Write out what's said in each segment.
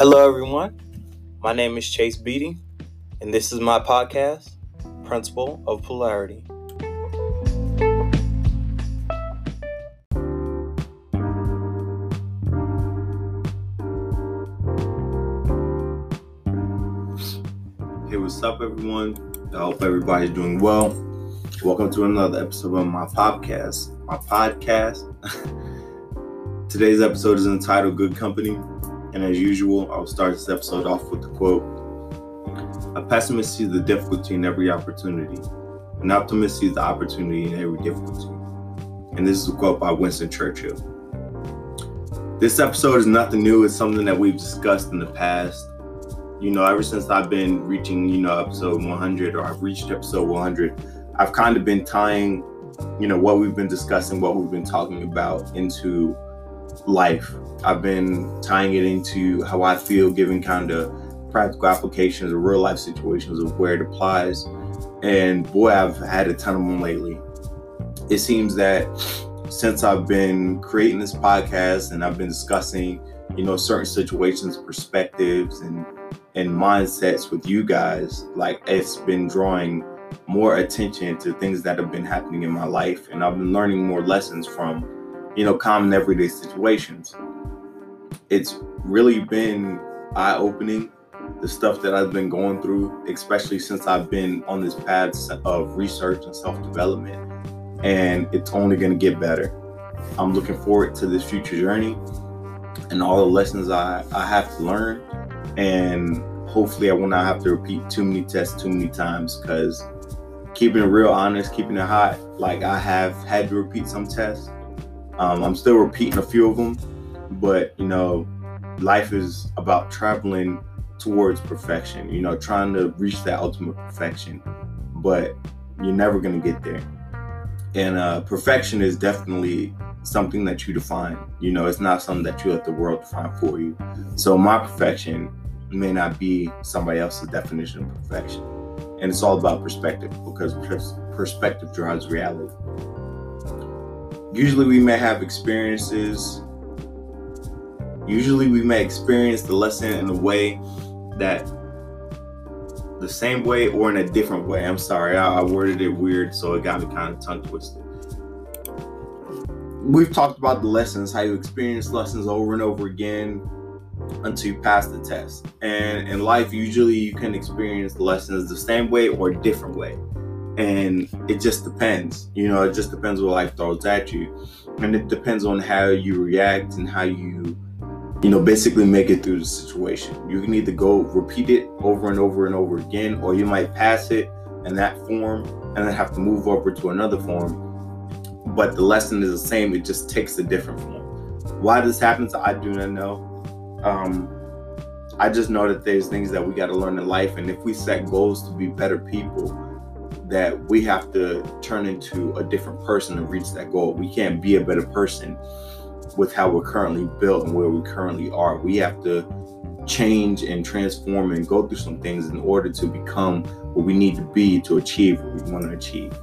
Hello, everyone. My name is Chase Beatty, and this is my podcast, Principle of Polarity. Hey, what's up, everyone? I hope everybody's doing well. Welcome to another episode of my podcast. My podcast. Today's episode is entitled Good Company. And as usual, I'll start this episode off with the quote A pessimist sees the difficulty in every opportunity, an optimist sees the opportunity in every difficulty. And this is a quote by Winston Churchill. This episode is nothing new, it's something that we've discussed in the past. You know, ever since I've been reaching, you know, episode 100 or I've reached episode 100, I've kind of been tying, you know, what we've been discussing, what we've been talking about into life. I've been tying it into how I feel, giving kind of practical applications of real life situations of where it applies. And boy, I've had a ton of them lately. It seems that since I've been creating this podcast and I've been discussing, you know, certain situations, perspectives, and and mindsets with you guys, like it's been drawing more attention to things that have been happening in my life, and I've been learning more lessons from you know, common everyday situations. It's really been eye opening, the stuff that I've been going through, especially since I've been on this path of research and self development. And it's only going to get better. I'm looking forward to this future journey and all the lessons I, I have to learn. And hopefully, I will not have to repeat too many tests too many times because keeping it real honest, keeping it hot, like I have had to repeat some tests um, I'm still repeating a few of them, but you know, life is about traveling towards perfection. You know, trying to reach that ultimate perfection, but you're never gonna get there. And uh, perfection is definitely something that you define. You know, it's not something that you let the world define for you. So my perfection may not be somebody else's definition of perfection. And it's all about perspective because perspective drives reality usually we may have experiences. Usually we may experience the lesson in a way that the same way or in a different way. I'm sorry i, I worded it weird so it got me kind of tongue twisted. We've talked about the lessons how you experience lessons over and over again until you pass the test. And in life usually you can experience the lessons the same way or different way and it just depends. You know it just depends what life throws at you. And it depends on how you react and how you you know basically make it through the situation. You can either go repeat it over and over and over again or you might pass it in that form and then have to move over to another form. But the lesson is the same. It just takes a different form. Why this happens i do not know. Um, i just know that there's things that we got to learn in life. And if we set goals to be better people that we have to turn into a different person to reach that goal. We can't be a better person with how we're currently built and where we currently are. We have to change and transform and go through some things in order to become what we need to be to achieve what we want to achieve.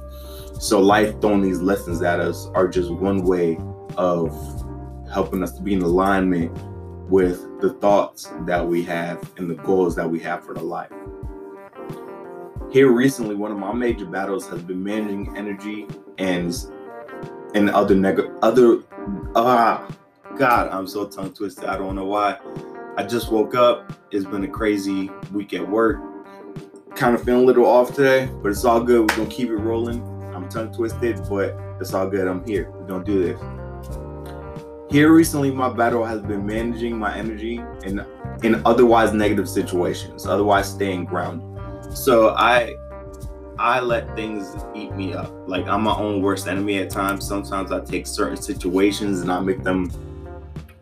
So life throwing these lessons at us are just one way of helping us to be in alignment with the thoughts that we have and the goals that we have for the life. Here recently, one of my major battles has been managing energy and and other neg other ah God, I'm so tongue twisted. I don't know why. I just woke up. It's been a crazy week at work. Kind of feeling a little off today, but it's all good. We're gonna keep it rolling. I'm tongue twisted, but it's all good. I'm here. We're gonna do this. Here recently, my battle has been managing my energy in in otherwise negative situations, otherwise staying grounded. So I I let things eat me up. Like I'm my own worst enemy at times. Sometimes I take certain situations and I make them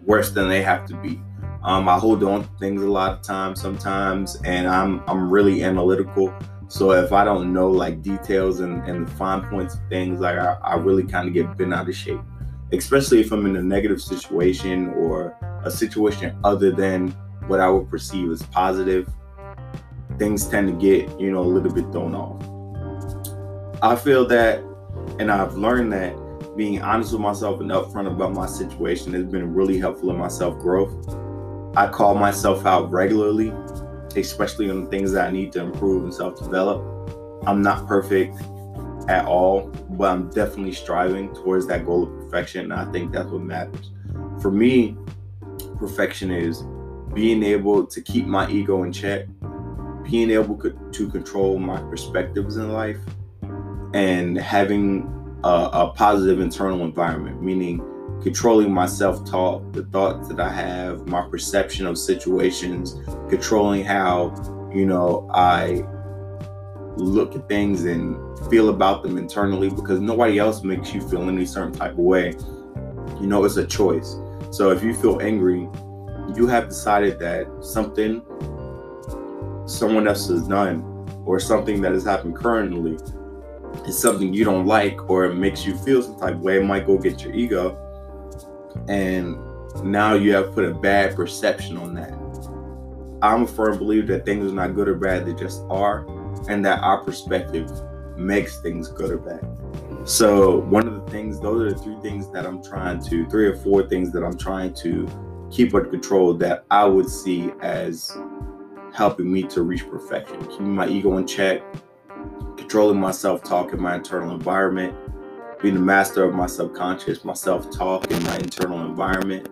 worse than they have to be. Um, I hold on to things a lot of times sometimes, and I'm I'm really analytical. So if I don't know like details and, and the fine points of things, like I, I really kind of get bent out of shape. Especially if I'm in a negative situation or a situation other than what I would perceive as positive things tend to get, you know, a little bit thrown off. I feel that, and I've learned that being honest with myself and upfront about my situation has been really helpful in my self growth. I call myself out regularly, especially on the things that I need to improve and self develop. I'm not perfect at all, but I'm definitely striving towards that goal of perfection. And I think that's what matters. For me, perfection is being able to keep my ego in check, being able to control my perspectives in life, and having a, a positive internal environment, meaning controlling my self talk, the thoughts that I have, my perception of situations, controlling how, you know, I look at things and feel about them internally because nobody else makes you feel any certain type of way. You know, it's a choice. So if you feel angry, you have decided that something someone else has done or something that has happened currently is something you don't like or it makes you feel some type of way, it might go get your ego. And now you have put a bad perception on that. I'm a firm believer that things are not good or bad, they just are, and that our perspective makes things good or bad. So, one of the things, those are the three things that I'm trying to, three or four things that I'm trying to keep under control that I would see as helping me to reach perfection. Keeping my ego in check, controlling my self talk in my internal environment, being the master of my subconscious, my self talk in my internal environment,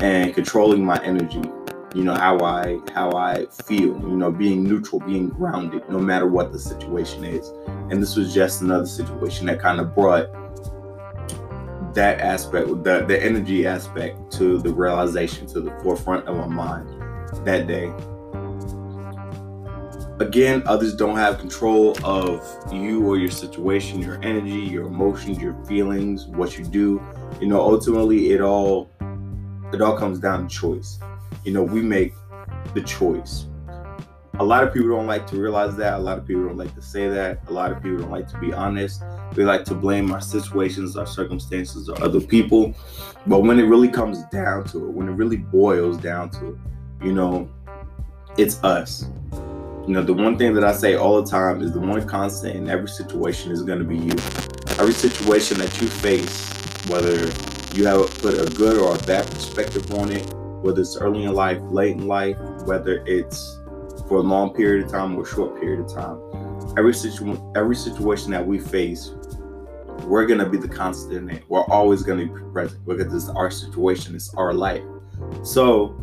and controlling my energy. You know how I how I feel. You know, being neutral, being grounded, no matter what the situation is. And this was just another situation that kind of brought that aspect, the the energy aspect, to the realization, to the forefront of my mind that day again, others don't have control of you or your situation, your energy, your emotions, your feelings, what you do. You know, ultimately it all it all comes down to choice. You know, we make the choice. A lot of people don't like to realize that. A lot of people don't like to say that. A lot of people don't like to be honest. We like to blame our situations, our circumstances, or other people. But when it really comes down to it, when it really boils down to it, you know, it's us. You know, the one thing that I say all the time is the one constant in every situation is going to be you. Every situation that you face, whether you have put a good or a bad perspective on it, whether it's early in life, late in life, whether it's for a long period of time or a short period of time, every situ- every situation that we face, we're gonna be the constant in it. We're always gonna be present because it's our situation, it's our life. So,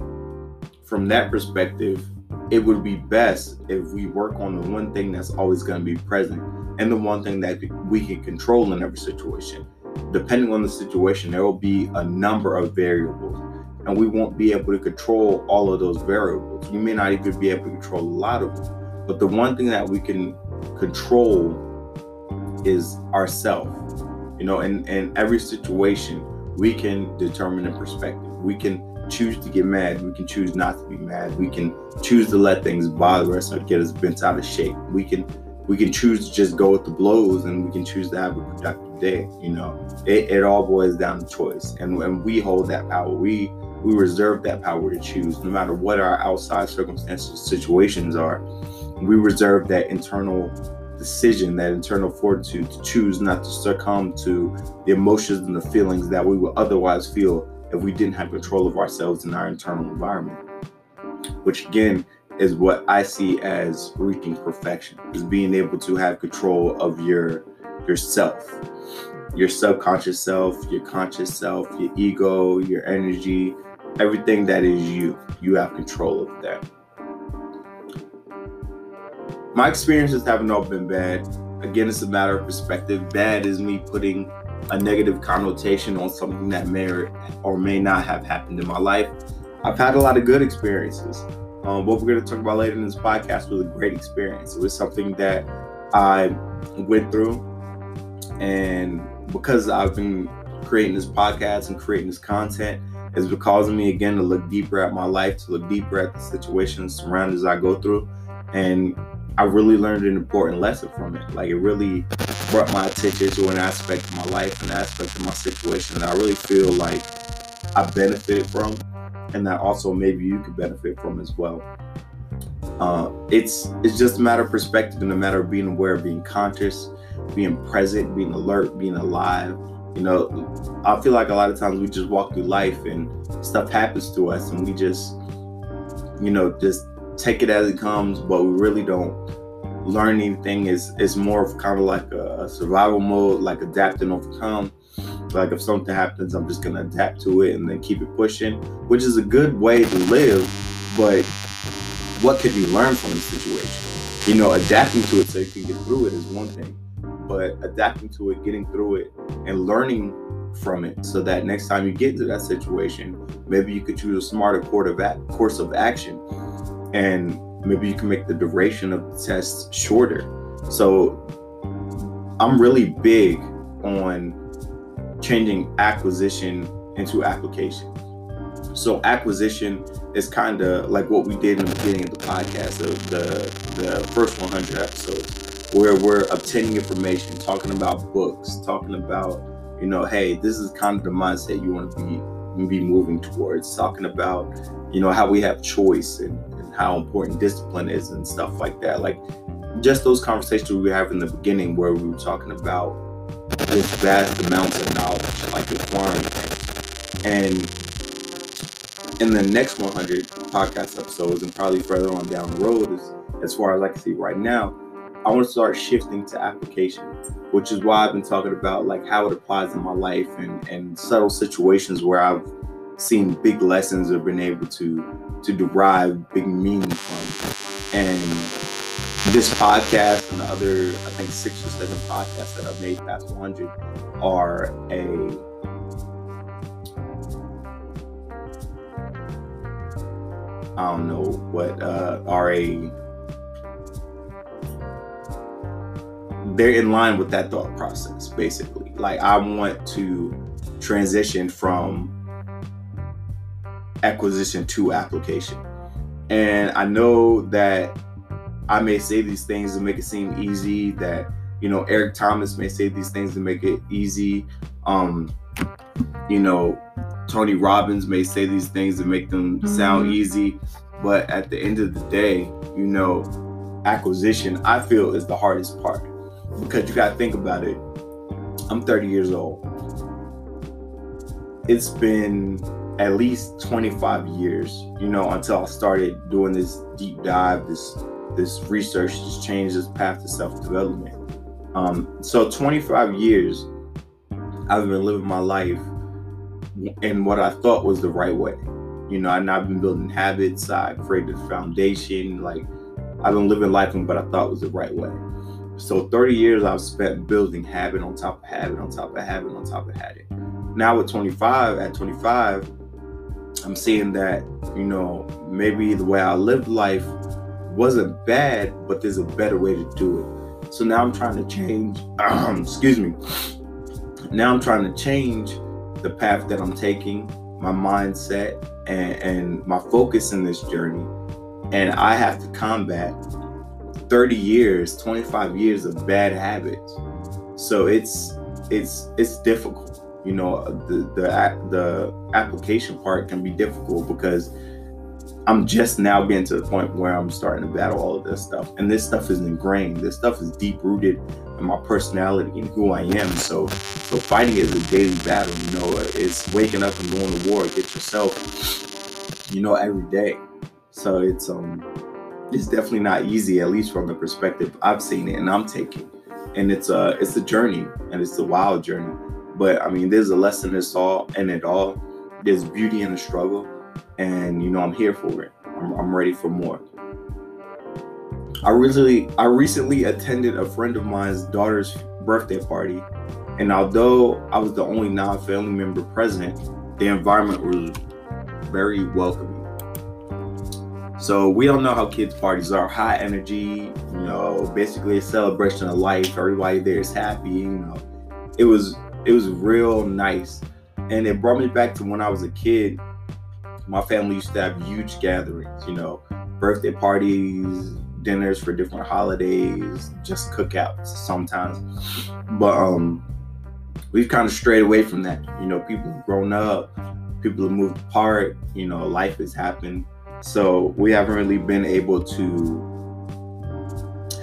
from that perspective, it would be best if we work on the one thing that's always going to be present and the one thing that we can control in every situation. Depending on the situation, there will be a number of variables, and we won't be able to control all of those variables. We may not even be able to control a lot of them. But the one thing that we can control is ourself. You know, in, in every situation, we can determine a perspective. We can choose to get mad. We can choose not to be mad. We can choose to let things bother us or get us bent out of shape. We can we can choose to just go with the blows and we can choose to have a productive day. You know, it, it all boils down to choice. And when we hold that power, we we reserve that power to choose no matter what our outside circumstances situations are. We reserve that internal decision, that internal fortitude to choose not to succumb to the emotions and the feelings that we would otherwise feel if we didn't have control of ourselves in our internal environment. Which again is what I see as reaching perfection, is being able to have control of your yourself, your subconscious self, your conscious self, your ego, your energy, everything that is you. You have control of that. My experiences haven't all been bad. Again, it's a matter of perspective. Bad is me putting a negative connotation on something that may or may not have happened in my life. I've had a lot of good experiences. Um, what we're going to talk about later in this podcast was a great experience. It was something that I went through, and because I've been creating this podcast and creating this content, it's been causing me again to look deeper at my life, to look deeper at the situations, surroundings I go through, and I really learned an important lesson from it. Like it really brought my attention to an aspect of my life, an aspect of my situation that I really feel like I benefited from, and that also maybe you could benefit from as well. Uh, it's it's just a matter of perspective and a matter of being aware, being conscious, being present, being alert, being alive, You know, I feel like a lot of times we just walk through life and stuff happens to us and we just, you know, just take it as it comes, but we really don't learn thing Is is more of kind of like a, a survival mode, like adapt and overcome. Like if something happens, I'm just gonna adapt to it and then keep it pushing, which is a good way to live. But what could you learn from the situation? You know, adapting to it so you can get through it is one thing but adapting to it, getting through it, and learning from it so that next time you get into that situation, maybe you could choose a smarter course of action and maybe you can make the duration of the test shorter. So I'm really big on changing acquisition into application. So acquisition is kind of like what we did in the beginning of the podcast, of the the first 100 episodes where we're obtaining information, talking about books, talking about, you know, hey, this is kind of the mindset you want to be be moving towards, talking about, you know, how we have choice and, how important discipline is and stuff like that. Like just those conversations we have in the beginning where we were talking about this vast amounts of knowledge, like acquiring things. And in the next 100 podcast episodes and probably further on down the road, as, as far as I can see right now, I want to start shifting to application, which is why I've been talking about like how it applies in my life and, and subtle situations where I've seen big lessons or been able to to derive big meaning from. And this podcast and the other, I think six or seven podcasts that I've made past 100 are a I don't know what uh, are a they're in line with that thought process basically like i want to transition from acquisition to application and i know that i may say these things to make it seem easy that you know eric thomas may say these things to make it easy um you know tony robbins may say these things to make them sound mm-hmm. easy but at the end of the day you know acquisition i feel is the hardest part because you got to think about it. I'm 30 years old. It's been at least 25 years, you know, until I started doing this deep dive, this this research, this change, this path to self-development. Um, so 25 years, I've been living my life in what I thought was the right way. You know, and I've been building habits. I created a foundation. Like I've been living life in what I thought was the right way. So 30 years I've spent building habit on top of habit on top of habit on top of habit. Now with 25, at 25, I'm seeing that, you know, maybe the way I lived life wasn't bad, but there's a better way to do it. So now I'm trying to change, um, excuse me. Now I'm trying to change the path that I'm taking, my mindset, and, and my focus in this journey. And I have to combat 30 years, 25 years of bad habits. So it's it's it's difficult. You know, the the the application part can be difficult because I'm just now getting to the point where I'm starting to battle all of this stuff. And this stuff is ingrained. This stuff is deep rooted in my personality and who I am. So so fighting is a daily battle, you know, it's waking up and going to war against yourself, you know, every day. So it's um it's definitely not easy, at least from the perspective I've seen it and I'm taking. And it's a it's a journey and it's a wild journey. But I mean, there's a lesson in all in it all. There's beauty in the struggle, and you know I'm here for it. I'm, I'm ready for more. I recently I recently attended a friend of mine's daughter's birthday party, and although I was the only non-family member present, the environment was very welcoming. So we don't know how kids' parties are. High energy, you know, basically a celebration of life. Everybody there is happy, you know. It was it was real nice. And it brought me back to when I was a kid. My family used to have huge gatherings, you know, birthday parties, dinners for different holidays, just cookouts sometimes. But um we've kind of strayed away from that. You know, people have grown up, people have moved apart, you know, life has happened so we haven't really been able to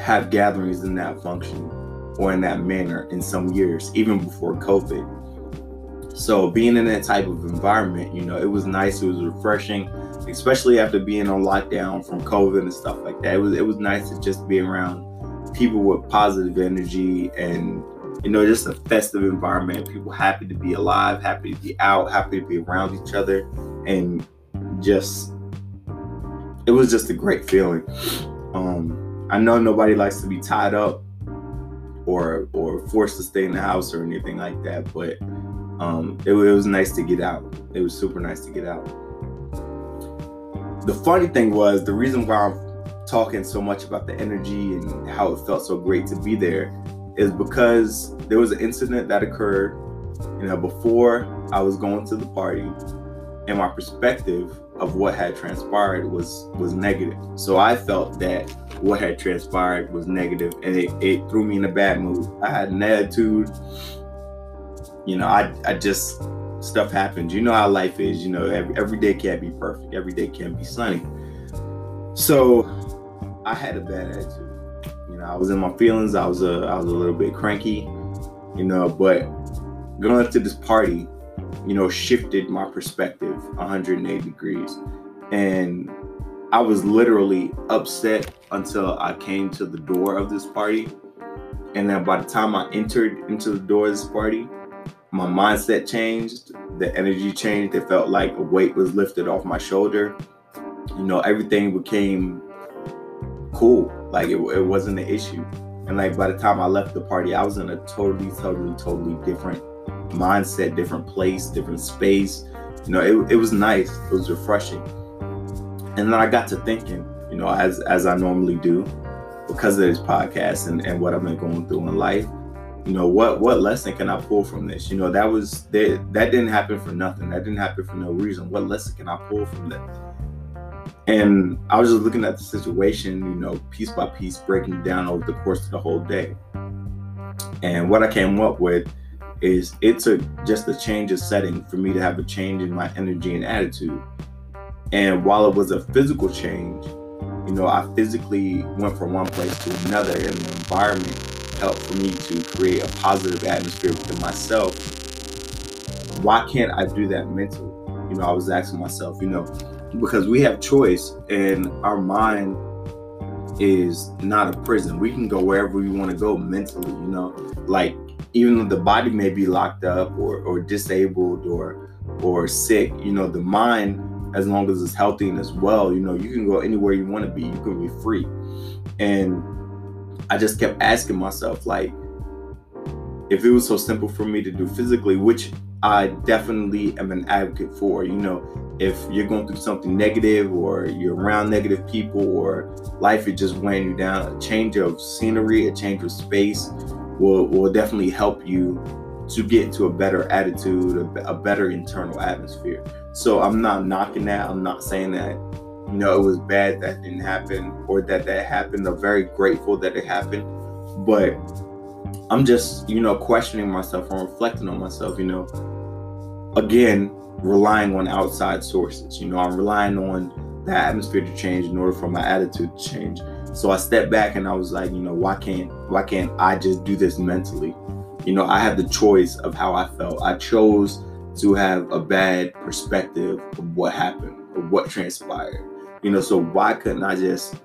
have gatherings in that function or in that manner in some years, even before COVID. So being in that type of environment, you know, it was nice. It was refreshing, especially after being on lockdown from COVID and stuff like that. It was it was nice to just be around people with positive energy and you know just a festive environment. People happy to be alive, happy to be out, happy to be around each other, and just it was just a great feeling. Um, I know nobody likes to be tied up or or forced to stay in the house or anything like that, but um, it, it was nice to get out. It was super nice to get out. The funny thing was the reason why I'm talking so much about the energy and how it felt so great to be there is because there was an incident that occurred, you know, before I was going to the party, and my perspective of what had transpired was was negative. So I felt that what had transpired was negative, and it, it threw me in a bad mood. I had an attitude you know, I I just stuff happens. You know how life is. You know, every, every day can't be perfect. Every day can't be sunny. So I had a bad attitude. You know, I was in my feelings. I was a I was a little bit cranky. You know, but going to this party, you know, shifted my perspective 180 degrees, and I was literally upset until I came to the door of this party. And then by the time I entered into the door of this party, my mindset changed, the energy changed. It felt like a weight was lifted off my shoulder. You know, everything became cool. Like it, it wasn't an issue. And like by the time I left the party, I was in a totally, totally, totally different mindset, different place, different space. You know, it, it was nice. It was refreshing. And then I got to thinking, you know, as as I normally do, because of this podcast and, and what I've been going through in life you know what what lesson can i pull from this you know that was that that didn't happen for nothing that didn't happen for no reason what lesson can i pull from that and i was just looking at the situation you know piece by piece breaking down over the course of the whole day and what i came up with is it took just a change of setting for me to have a change in my energy and attitude and while it was a physical change you know i physically went from one place to another and the environment helped for me to create a positive atmosphere within myself, why can't I do that mentally? You know, I was asking myself, you know, because we have choice and our mind is not a prison. We can go wherever we want to go mentally, you know, like even though the body may be locked up or, or disabled or or sick, you know, the mind, as long as it's healthy and as well, you know, you can go anywhere you want to be. You can be free. And I just kept asking myself, like, if it was so simple for me to do physically, which I definitely am an advocate for, you know, if you're going through something negative or you're around negative people or life is just weighing you down, a change of scenery, a change of space will, will definitely help you to get into a better attitude, a, a better internal atmosphere. So I'm not knocking that. I'm not saying that you know it was bad that didn't happen or that that happened. I'm very grateful that it happened. But i'm just you know questioning myself and reflecting on myself you know. Again relying on outside sources you know. I'm relying on the atmosphere to change in order for my attitude to change so i stepped back and i was like you know why can't why can't i just do this mentally? You know i had the choice of how i felt. I chose to have a bad perspective of what happened of what transpired. You know, so why couldn't I just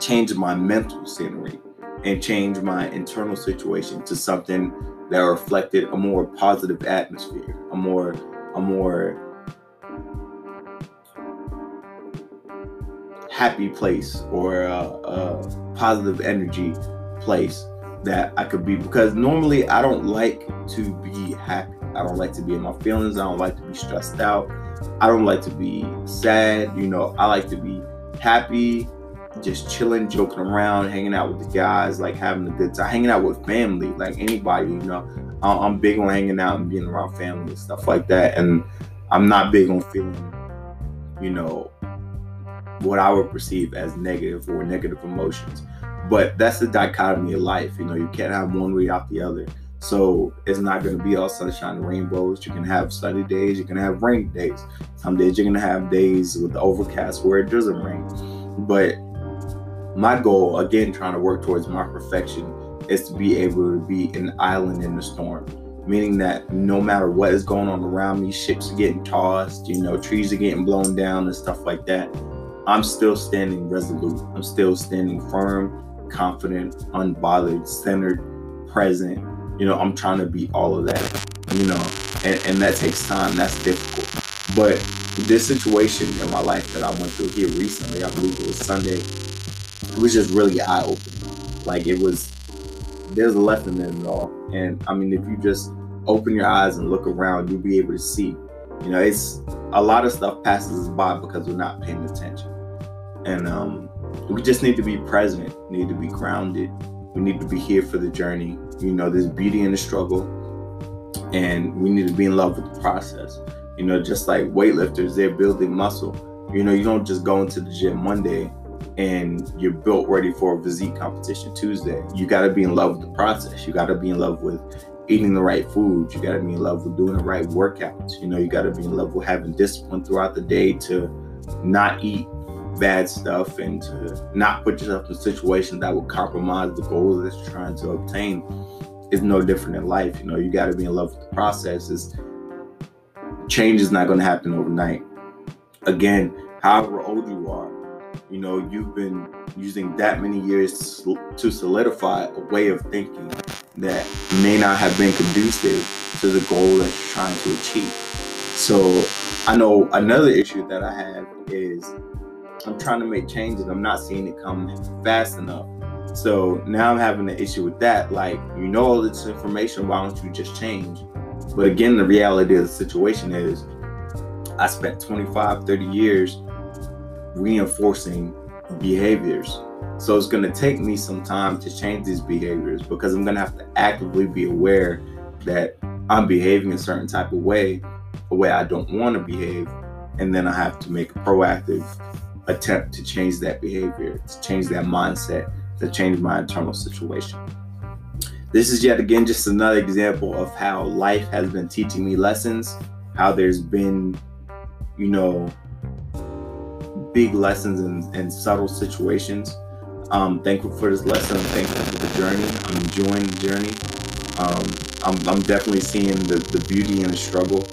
change my mental scenery and change my internal situation to something that reflected a more positive atmosphere, a more a more happy place or a, a positive energy place that I could be because normally I don't like to be happy. I don't like to be in my feelings. I don't like to be stressed out. I don't like to be sad. You know, I like to be happy, just chilling, joking around, hanging out with the guys, like having a good time, hanging out with family, like anybody. You know, I'm big on hanging out and being around family and stuff like that. And I'm not big on feeling, you know, what I would perceive as negative or negative emotions. But that's the dichotomy of life. You know, you can't have one without the other. So it's not going to be all sunshine and rainbows. You can have sunny days, you can have rainy days. Some days you're going to have days with the overcast where it doesn't rain. But my goal, again, trying to work towards my perfection, is to be able to be an island in the storm. meaning that no matter what is going on around me, ships are getting tossed, you know, trees are getting blown down and stuff like that. I'm still standing resolute. I'm still standing firm, confident, unbothered, centered, present. You know, I'm trying to be all of that, you know, and, and that takes time. That's difficult. But this situation in my life that I went through here recently, I believe it was Sunday, it was just really eye opening. Like it was, there's a lesson in it all. And I mean, if you just open your eyes and look around, you'll be able to see. You know, it's a lot of stuff passes by because we're not paying attention. And um, we just need to be present, need to be grounded. We need to be here for the journey. You know, there's beauty in the struggle, and we need to be in love with the process. You know, just like weightlifters, they're building muscle. You know, you don't just go into the gym Monday and you're built ready for a physique competition Tuesday. You got to be in love with the process. You got to be in love with eating the right food. You got to be in love with doing the right workouts. You know, you got to be in love with having discipline throughout the day to not eat bad stuff and to not put yourself in situations that will compromise the goals that you're trying to obtain is no different in life. You know, you got to be in love with the process. It's, change is not going to happen overnight. Again, however old you are, you know, you've been using that many years to solidify a way of thinking that may not have been conducive to the goal that you're trying to achieve. So I know another issue that I have is I'm trying to make changes. I'm not seeing it come fast enough. So now I'm having an issue with that. Like, you know all this information, why don't you just change? But again, the reality of the situation is I spent 25, 30 years reinforcing behaviors. So it's going to take me some time to change these behaviors because I'm going to have to actively be aware that I'm behaving a certain type of way, a way I don't want to behave. And then I have to make a proactive attempt to change that behavior, to change that mindset, to change my internal situation. This is yet again just another example of how life has been teaching me lessons, how there's been, you know, big lessons and, in subtle situations. I'm thankful for this lesson. I'm thankful for the journey. I'm enjoying the journey. Um, I'm, I'm definitely seeing the, the beauty in the struggle.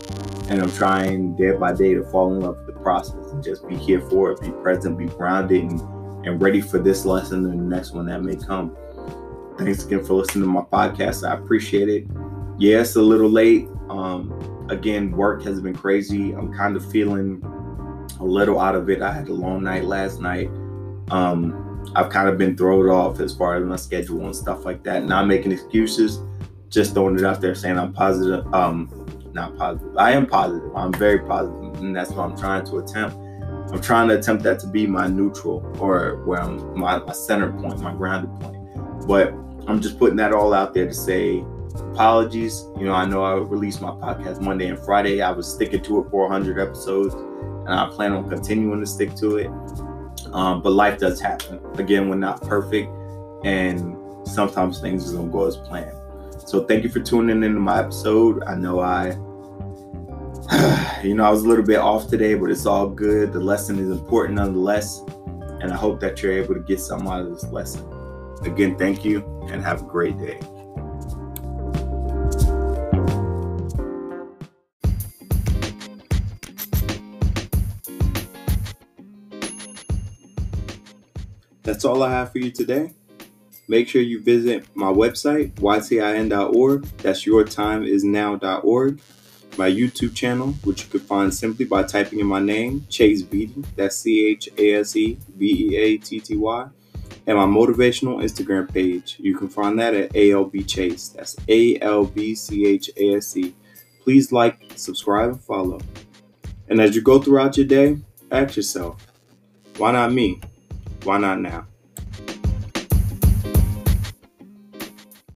And I'm trying day by day to fall in love process and just be here for it, be present, be grounded, and, and ready for this lesson and the next one that may come. Thanks again for listening to my podcast. I appreciate it. Yeah, a little late. Um, again, work has been crazy. I'm kind of feeling a little out of it. I had a long night last night. Um, I've kind of been thrown off as far as my schedule and stuff like that. Not making excuses, just throwing it out there saying I'm positive. Um, not positive. I am positive. I'm very positive, and that's what I'm trying to attempt. I'm trying to attempt that to be my neutral or where I'm my, my center point, my grounded point. But I'm just putting that all out there to say apologies. You know, I know I released my podcast Monday and Friday. I was sticking to it for 100 episodes, and I plan on continuing to stick to it. Um, but life does happen. Again, we're not perfect, and sometimes things don't go as planned. So thank you for tuning into my episode. I know I, you know, I was a little bit off today, but it's all good. The lesson is important nonetheless, and I hope that you're able to get something out of this lesson. Again, thank you and have a great day. That's all I have for you today. Make sure you visit my website, ytin.org. That's yourtimeisnow.org. My YouTube channel, which you can find simply by typing in my name, Chase Beatty. That's C H A S E B E A T T Y and my motivational Instagram page. You can find that at ALB Chase. That's A L B C H A S E. Please like, subscribe, and follow. And as you go throughout your day, ask yourself, why not me? Why not now?